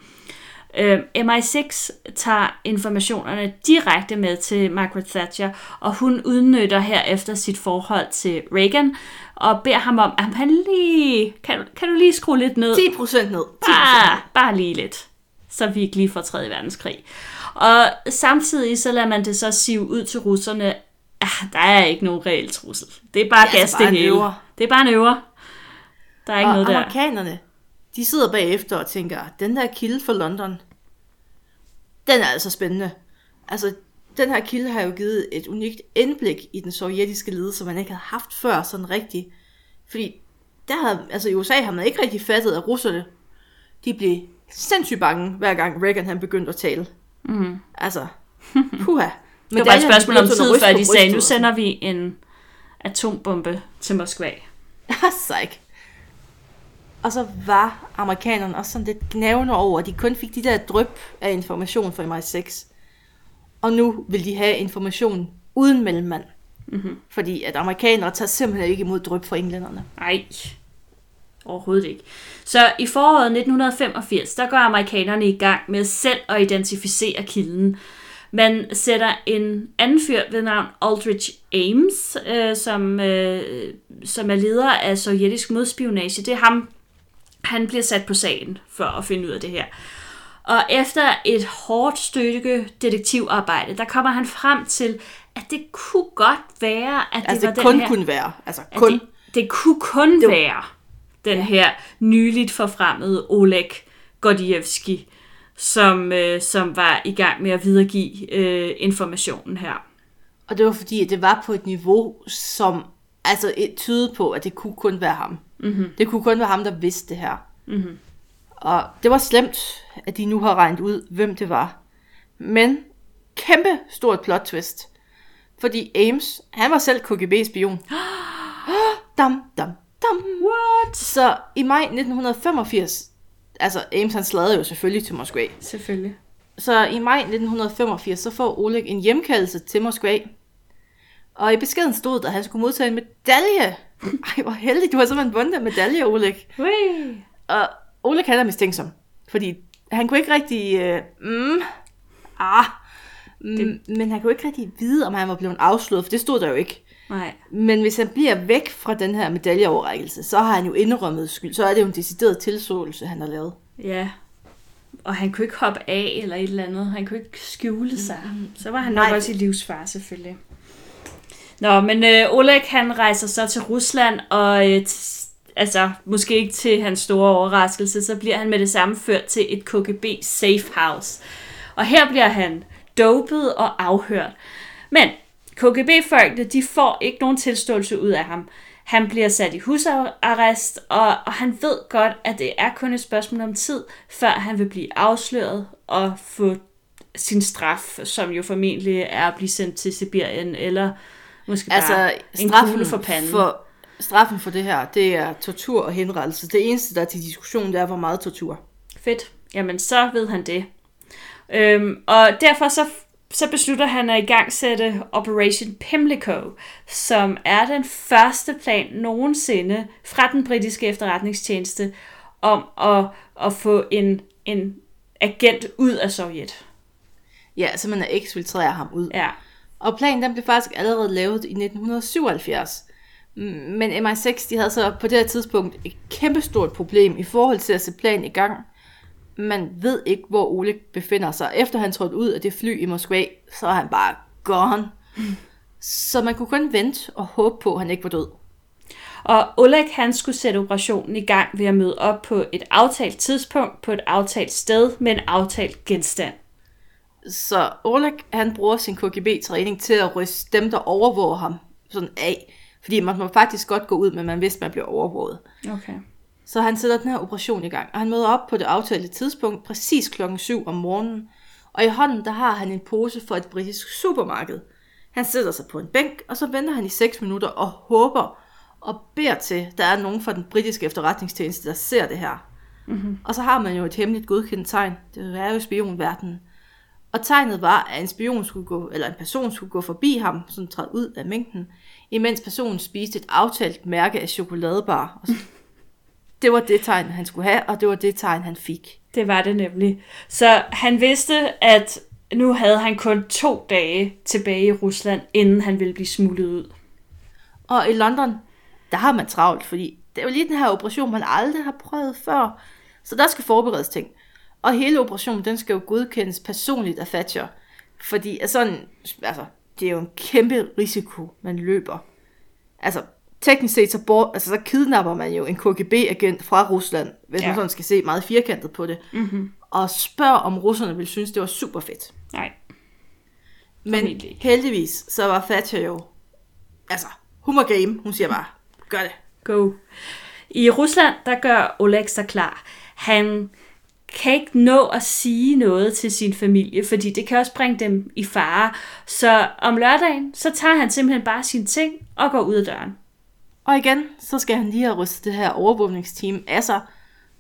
MI6 tager informationerne direkte med til Margaret Thatcher, og hun udnytter herefter sit forhold til Reagan, og beder ham om, at han lige, kan, du- kan du lige skrue lidt ned? 10 procent ned. 10 Bare, bare lige lidt, så vi ikke lige får 3. verdenskrig. Og samtidig så lader man det så sive ud til russerne, ah, der er ikke nogen reel trussel. Det er bare Det er gas altså det bare hele. Det er bare en øver. Der er ikke Og noget der. amerikanerne, de sidder bagefter og tænker, den der kilde for London, den er altså spændende. Altså, den her kilde har jo givet et unikt indblik i den sovjetiske ledelse, man ikke havde haft før sådan rigtigt. Fordi der havde, altså i USA har man ikke rigtig fattet, at russerne, de blev sindssygt bange, hver gang Reagan han begyndte at tale. Mm. Altså, puha. Mhm. Det var bare et spørgsmål om tid, før de sagde, nu sender vi en atombombe til Moskva. Psych. Og så var amerikanerne også sådan lidt gnævende over, at de kun fik de der drøb af information fra MI6. Og nu vil de have information uden mellemmand. Mm-hmm. Fordi at amerikanere tager simpelthen ikke imod drøb fra englænderne. Nej, overhovedet ikke. Så i foråret 1985, der går amerikanerne i gang med selv at identificere kilden. Man sætter en anden fyr ved navn Aldrich Ames, øh, som, øh, som er leder af sovjetisk modspionage. Det er ham, han bliver sat på sagen for at finde ud af det her. Og efter et hårdt stykke detektivarbejde, der kommer han frem til, at det kunne godt være, at det Altså var det den kun her... kunne være. Altså kun. Det, det kunne kun det var... være den ja. her nyligt forfremmede Oleg Gordievski, som, øh, som var i gang med at videregive øh, informationen her. Og det var fordi, at det var på et niveau, som altså et tyde på, at det kunne kun være ham. Mm-hmm. Det kunne kun være ham, der vidste det her. Mm-hmm. Og det var slemt, at de nu har regnet ud, hvem det var. Men kæmpe stort plot twist. Fordi Ames, han var selv KGB-spion. dam, dam, dam. What? Så i maj 1985, altså Ames han sladrede jo selvfølgelig til Moskva. Selvfølgelig. Så i maj 1985, så får Oleg en hjemkaldelse til Moskva. Og i beskeden stod der, at han skulle modtage en medalje. Ej, hvor heldig, du har simpelthen vundet en medalje, Oleg. Ui. Og Oleg han er mistænksom, fordi han kunne ikke rigtig... Øh, mm, ah, mm, men han kunne ikke rigtig vide, om han var blevet afsløret, for det stod der jo ikke. Nej. Men hvis han bliver væk fra den her medaljeoverrækkelse, så har han jo indrømmet skyld. Så er det jo en decideret tilsåelse, han har lavet. Ja. Og han kunne ikke hoppe af eller et eller andet. Han kunne ikke skjule sig. Så var han nok Nej. også i livsfare, selvfølgelig. Nå, men øh, Oleg han rejser så til Rusland, og øh, t- altså, måske ikke til hans store overraskelse, så bliver han med det samme ført til et KGB safe house. Og her bliver han dopet og afhørt. Men KGB-folkene, de får ikke nogen tilståelse ud af ham. Han bliver sat i husarrest, og, og han ved godt, at det er kun et spørgsmål om tid, før han vil blive afsløret og få sin straf, som jo formentlig er at blive sendt til Sibirien, eller måske bare Altså, en straffen kugle for panden. For, straffen for det her, det er tortur og henrettelse. Det eneste, der er til diskussion, det er, hvor meget tortur. Fedt. Jamen, så ved han det. Øhm, og derfor så, så beslutter han at igangsætte Operation Pimlico, som er den første plan nogensinde fra den britiske efterretningstjeneste om at, at få en, en agent ud af Sovjet. Ja, så man er eksfiltrere ham ud. Ja. Og planen den blev faktisk allerede lavet i 1977. Men MI6 de havde så på det her tidspunkt et kæmpestort problem i forhold til at sætte planen i gang. Man ved ikke, hvor Oleg befinder sig. Efter han trådte ud af det fly i Moskva, så er han bare gone. Så man kunne kun vente og håbe på, at han ikke var død. Og Oleg han skulle sætte operationen i gang ved at møde op på et aftalt tidspunkt, på et aftalt sted med en aftalt genstand. Så Oleg, han bruger sin KGB-træning til at ryste dem, der overvåger ham sådan af. Fordi man må faktisk godt gå ud, men man vidste, man bliver overvåget. Okay. Så han sætter den her operation i gang, og han møder op på det aftalte tidspunkt, præcis klokken 7 om morgenen. Og i hånden, der har han en pose fra et britisk supermarked. Han sætter sig på en bænk, og så venter han i 6 minutter og håber og beder til, der er nogen fra den britiske efterretningstjeneste, der ser det her. Mm-hmm. Og så har man jo et hemmeligt godkendt tegn. Det er jo spionverdenen. Og tegnet var, at en spion skulle gå, eller en person skulle gå forbi ham, sådan træde ud af mængden, imens personen spiste et aftalt mærke af chokoladebar. Og så- Det var det tegn, han skulle have, og det var det tegn, han fik. Det var det nemlig. Så han vidste, at nu havde han kun to dage tilbage i Rusland, inden han ville blive smuglet ud. Og i London, der har man travlt, fordi det er jo lige den her operation, man aldrig har prøvet før. Så der skal forberedes ting. Og hele operationen, den skal jo godkendes personligt af Thatcher. Fordi altså, sådan, altså, det er jo en kæmpe risiko, man løber. Altså, teknisk set, så, bort, altså, så kidnapper man jo en KGB-agent fra Rusland, hvis ja. Man sådan skal se meget firkantet på det. Mm-hmm. Og spørg, om russerne ville synes, det var super fedt. Nej. Men heldigvis, så var Thatcher jo, altså, hun var game. Hun siger bare, gør det. Go. I Rusland, der gør Oleg sig klar. Han kan ikke nå at sige noget til sin familie, fordi det kan også bringe dem i fare. Så om lørdagen, så tager han simpelthen bare sine ting og går ud af døren. Og igen, så skal han lige have rystet det her overvågningsteam af sig,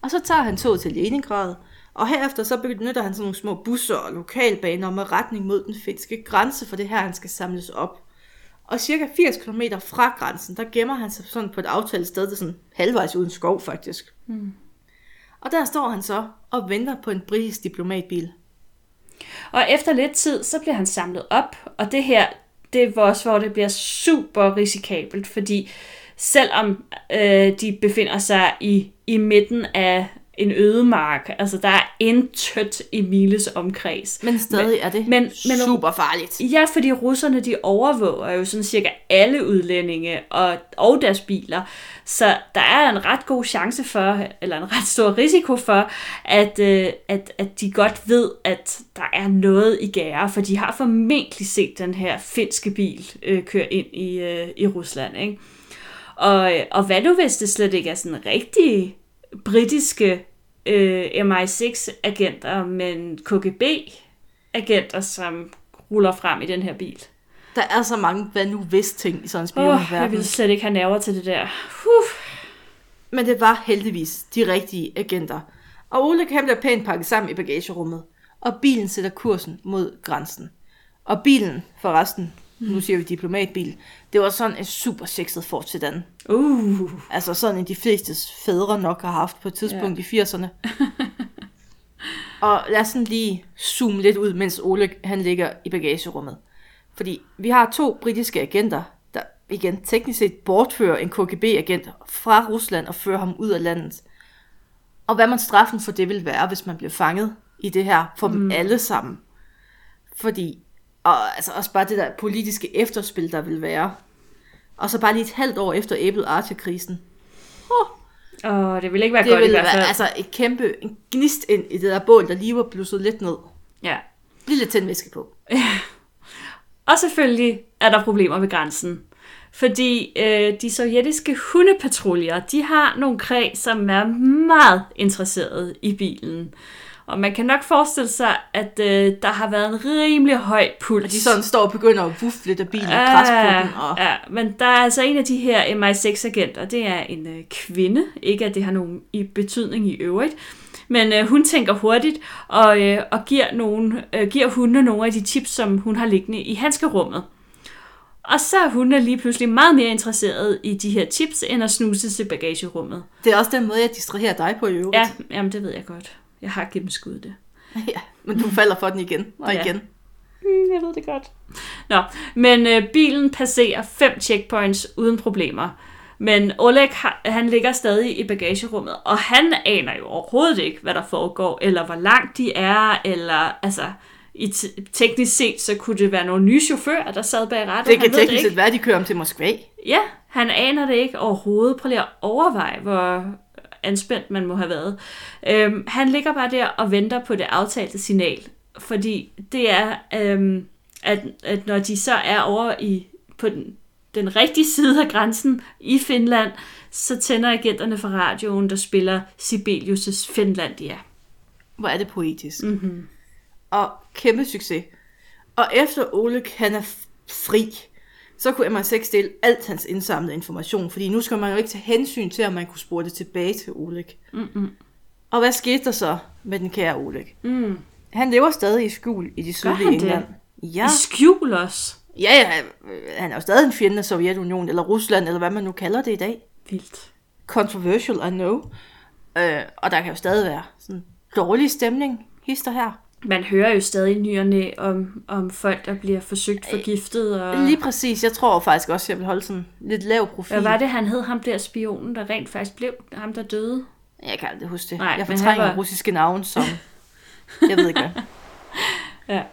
og så tager han toget til Leningrad, og herefter så benytter han sådan nogle små busser og lokalbaner med retning mod den finske grænse, for det er her, han skal samles op. Og cirka 80 km fra grænsen, der gemmer han sig sådan på et aftalt sted, det er sådan halvvejs uden skov faktisk. Mm. Og der står han så og venter på en britisk diplomatbil. Og efter lidt tid, så bliver han samlet op, og det her, det er også, hvor det bliver super risikabelt, fordi selvom øh, de befinder sig i, i midten af en ødemark, altså der er intet i Miles omkreds. Men stadig er det men- men, men- super farligt. Ja, fordi russerne de overvåger jo sådan cirka alle udlændinge og, og deres biler. Så der er en ret god chance for, eller en ret stor risiko for, at, øh, at, at de godt ved, at der er noget i gære, for de har formentlig set den her finske bil øh, køre ind i, øh, i Rusland. Ikke? Og, og hvad nu hvis det slet ikke er sådan rigtige britiske øh, MI6-agenter, men KGB-agenter, som ruller frem i den her bil? Der er så mange hvad nu hvis ting i sådan en Åh, oh, jeg spionverden. vil slet ikke have nerver til det der. Huh. Men det var heldigvis de rigtige agenter. Og Ole kan bliver pænt pakket sammen i bagagerummet. Og bilen sætter kursen mod grænsen. Og bilen, forresten, nu siger vi diplomatbil, det var sådan en super sexet Ford Sedan. Uh. Altså sådan en de fleste fædre nok har haft på et tidspunkt ja. i 80'erne. og lad os sådan lige zoome lidt ud, mens Ole han ligger i bagagerummet. Fordi vi har to britiske agenter, der igen teknisk set bortfører en KGB-agent fra Rusland og fører ham ud af landet. Og hvad man straffen for det vil være, hvis man bliver fanget i det her for mm. dem alle sammen. Fordi, og altså også bare det der politiske efterspil, der vil være. Og så bare lige et halvt år efter Apple Archer-krisen. Og det vil ikke være Det godt i ville hvert fald. være altså et kæmpe en gnist ind i det der bål, der lige var blusset lidt ned. Ja. Lige lidt tændvæske på. Og selvfølgelig er der problemer ved grænsen. Fordi øh, de sovjetiske hundepatruljer, de har nogle kræ, som er meget interesserede i bilen. Og man kan nok forestille sig, at øh, der har været en rimelig høj puls. Og de sådan står og begynder at vuffe lidt af bilen og græs på den. Og... Ja, men der er altså en af de her MI6-agenter, det er en øh, kvinde. Ikke at det har nogen i betydning i øvrigt. Men øh, hun tænker hurtigt og, øh, og giver, nogle, øh, giver hundene nogle af de tips, som hun har liggende i handskerummet. Og så er hundene lige pludselig meget mere interesseret i de her tips, end at snuse til bagagerummet. Det er også den måde, jeg distraherer dig på i øvrigt. Ja, jamen det ved jeg godt. Jeg har gennemskuddet det. ja. Men du falder for den igen og Ja. igen. Mm, jeg ved det godt. Nå, men øh, bilen passerer fem checkpoints uden problemer. Men Oleg, han ligger stadig i bagagerummet, og han aner jo overhovedet ikke, hvad der foregår, eller hvor langt de er, eller altså, i t- teknisk set, så kunne det være nogle nye chauffører, der sad bag rattet. Det kan teknisk set være, at de kører om til Moskva. Ja, han aner det ikke overhovedet. Prøv lige at overveje, hvor anspændt man må have været. Øhm, han ligger bare der og venter på det aftalte signal, fordi det er, øhm, at, at når de så er over i på den, den rigtige side af grænsen i Finland, så tænder agenterne fra radioen, der spiller Sibelius' Finlandia. Hvor er det poetisk. Mm-hmm. Og kæmpe succes. Og efter Oleg han er fri, så kunne MI6 dele alt hans indsamlede information, fordi nu skal man jo ikke tage hensyn til, om man kunne spore det tilbage til Oleg. Mm-mm. Og hvad skete der så med den kære Oleg? Mm. Han lever stadig i skjul i de sydlige han det? England. Ja. I skjul os. ja, ja, han er jo stadig en fjende af Sovjetunionen, eller Rusland, eller hvad man nu kalder det i dag. Vildt. Controversial, I know. Øh, og der kan jo stadig være sådan dårlig stemning, hister her. Man hører jo stadig nyerne om, om folk, der bliver forsøgt forgiftet. Og... Lige præcis. Jeg tror faktisk også, jeg vil holde sådan lidt lav profil. Hvad var det, han hed ham der spionen, der rent faktisk blev ham, der døde? Jeg kan aldrig huske det. Nej, jeg fortrænger var- russiske navne som... Jeg ved ikke hvad. Ja.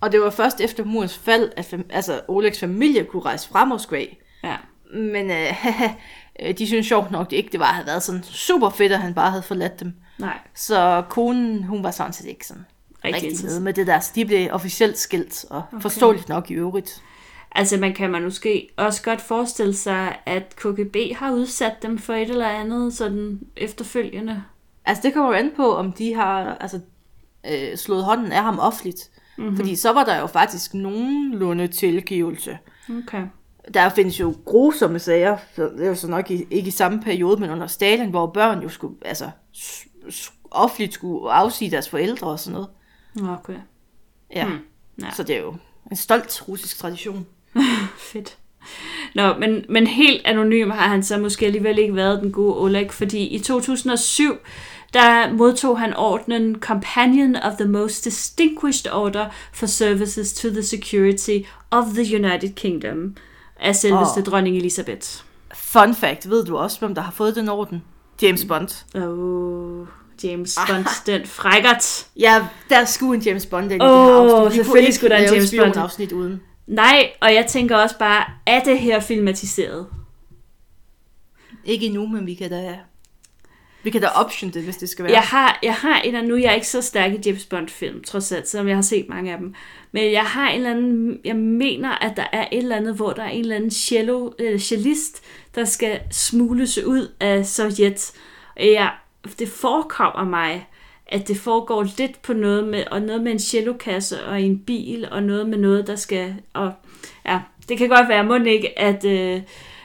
Og det var først efter murens fald, at fam- altså, Olegs familie kunne rejse fra Moskva. Ja. Men øh, de synes sjovt nok det ikke, det var, havde været sådan super fedt, at han bare havde forladt dem. Nej, Så konen, hun var sådan set ikke sådan rigtig rigtig interessant. med det der. Så de blev officielt skilt, og okay. forståeligt nok i øvrigt. Altså, man kan man måske også godt forestille sig, at KGB har udsat dem for et eller andet sådan efterfølgende. Altså det kommer jo an på, om de har altså, øh, slået hånden af ham offentligt. Mm-hmm. Fordi så var der jo faktisk nogenlunde tilgivelse. Okay. Der findes jo grusomme sager, det er jo så nok i, ikke i samme periode, men under Stalin, hvor børn jo skulle, altså, offentligt skulle afsige deres forældre og sådan noget. Okay. Ja. Hmm, ja. Så det er jo en stolt russisk tradition. Fedt. Nå, men, men helt anonym har han så måske alligevel ikke været den gode Oleg, fordi i 2007, der modtog han ordenen Companion of the Most Distinguished Order for Services to the Security of the United Kingdom af selveste Åh. dronning Elizabeth. Fun fact, ved du også, hvem der har fået den orden? James Bond. Oh, James Bond, den frækkert. Ja, der skulle en James Bond ind i Åh, det her afsnit. Selvfølgelig ikke skulle der en James Bond. spionafsnit uden. Nej, og jeg tænker også bare, er det her filmatiseret? Ikke endnu, men vi kan da... Vi kan da option det, hvis det skal være. Jeg har, jeg har en eller anden, nu er jeg ikke så stærk i James Bond film, trods alt, selvom jeg har set mange af dem. Men jeg har en eller anden, jeg mener, at der er et eller andet, hvor der er en eller anden cello, øh, cellist, der skal smugles ud af Sovjet. Jeg, det forekommer mig, at det foregår lidt på noget med, og noget med en cellokasse og en bil, og noget med noget, der skal, og ja, det kan godt være, må ikke, at, øh,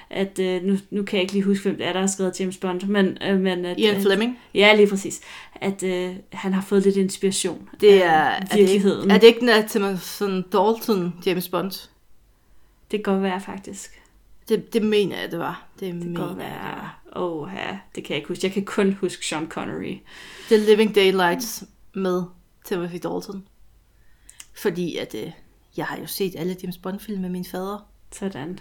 at øh, nu, nu kan jeg ikke lige huske, hvem det er, der har skrevet James Bond, men, øh, men at, Ian Fleming. Ja, lige præcis. At øh, han har fået lidt inspiration Det er, af er, det, virkeligheden. ikke- er det ikke Timothy Dalton James Bond? Det kan godt være, faktisk. Det, det mener jeg, det var. Det, Det mener jeg, det var. Åh, ja, det kan jeg ikke huske. Jeg kan kun huske Sean Connery. The Living Daylights med Timothy Dalton. Fordi at, øh, jeg har jo set alle James Bond-film med min fader. Sådan.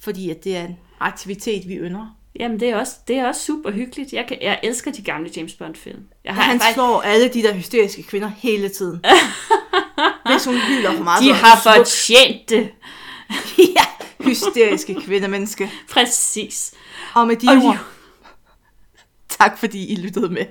Fordi at det er en aktivitet, vi ynder. Jamen, det er også, det er også super hyggeligt. Jeg, kan, jeg elsker de gamle James Bond-film. Jeg Og han faktisk- slår alle de der hysteriske kvinder hele tiden. Hvis hun hylder for meget. de har fortjent det. ja, hysteriske kvindemenneske. Præcis. Og med de og ord, tak fordi I lyttede med.